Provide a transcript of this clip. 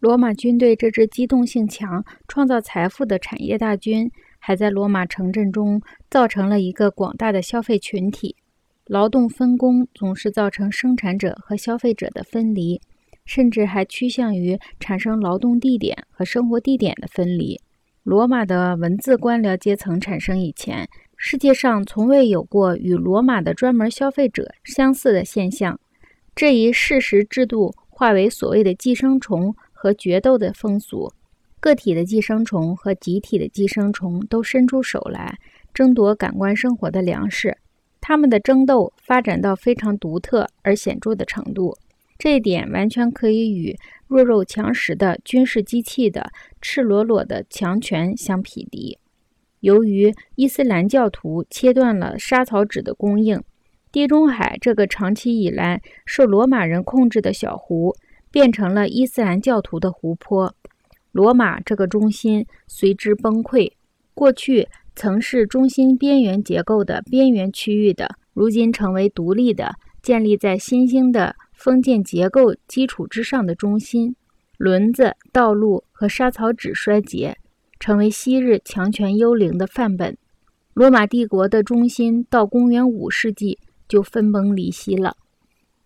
罗马军队这支机动性强、创造财富的产业大军，还在罗马城镇中造成了一个广大的消费群体。劳动分工总是造成生产者和消费者的分离，甚至还趋向于产生劳动地点和生活地点的分离。罗马的文字官僚阶层产生以前，世界上从未有过与罗马的专门消费者相似的现象。这一事实制度化为所谓的寄生虫和决斗的风俗，个体的寄生虫和集体的寄生虫都伸出手来争夺感官生活的粮食。他们的争斗发展到非常独特而显著的程度，这一点完全可以与弱肉强食的军事机器的赤裸裸的强权相匹敌。由于伊斯兰教徒切断了沙草纸的供应。地中海这个长期以来受罗马人控制的小湖，变成了伊斯兰教徒的湖泊。罗马这个中心随之崩溃。过去曾是中心边缘结构的边缘区域的，如今成为独立的、建立在新兴的封建结构基础之上的中心。轮子、道路和沙草纸衰竭，成为昔日强权幽灵的范本。罗马帝国的中心到公元五世纪。就分崩离析了。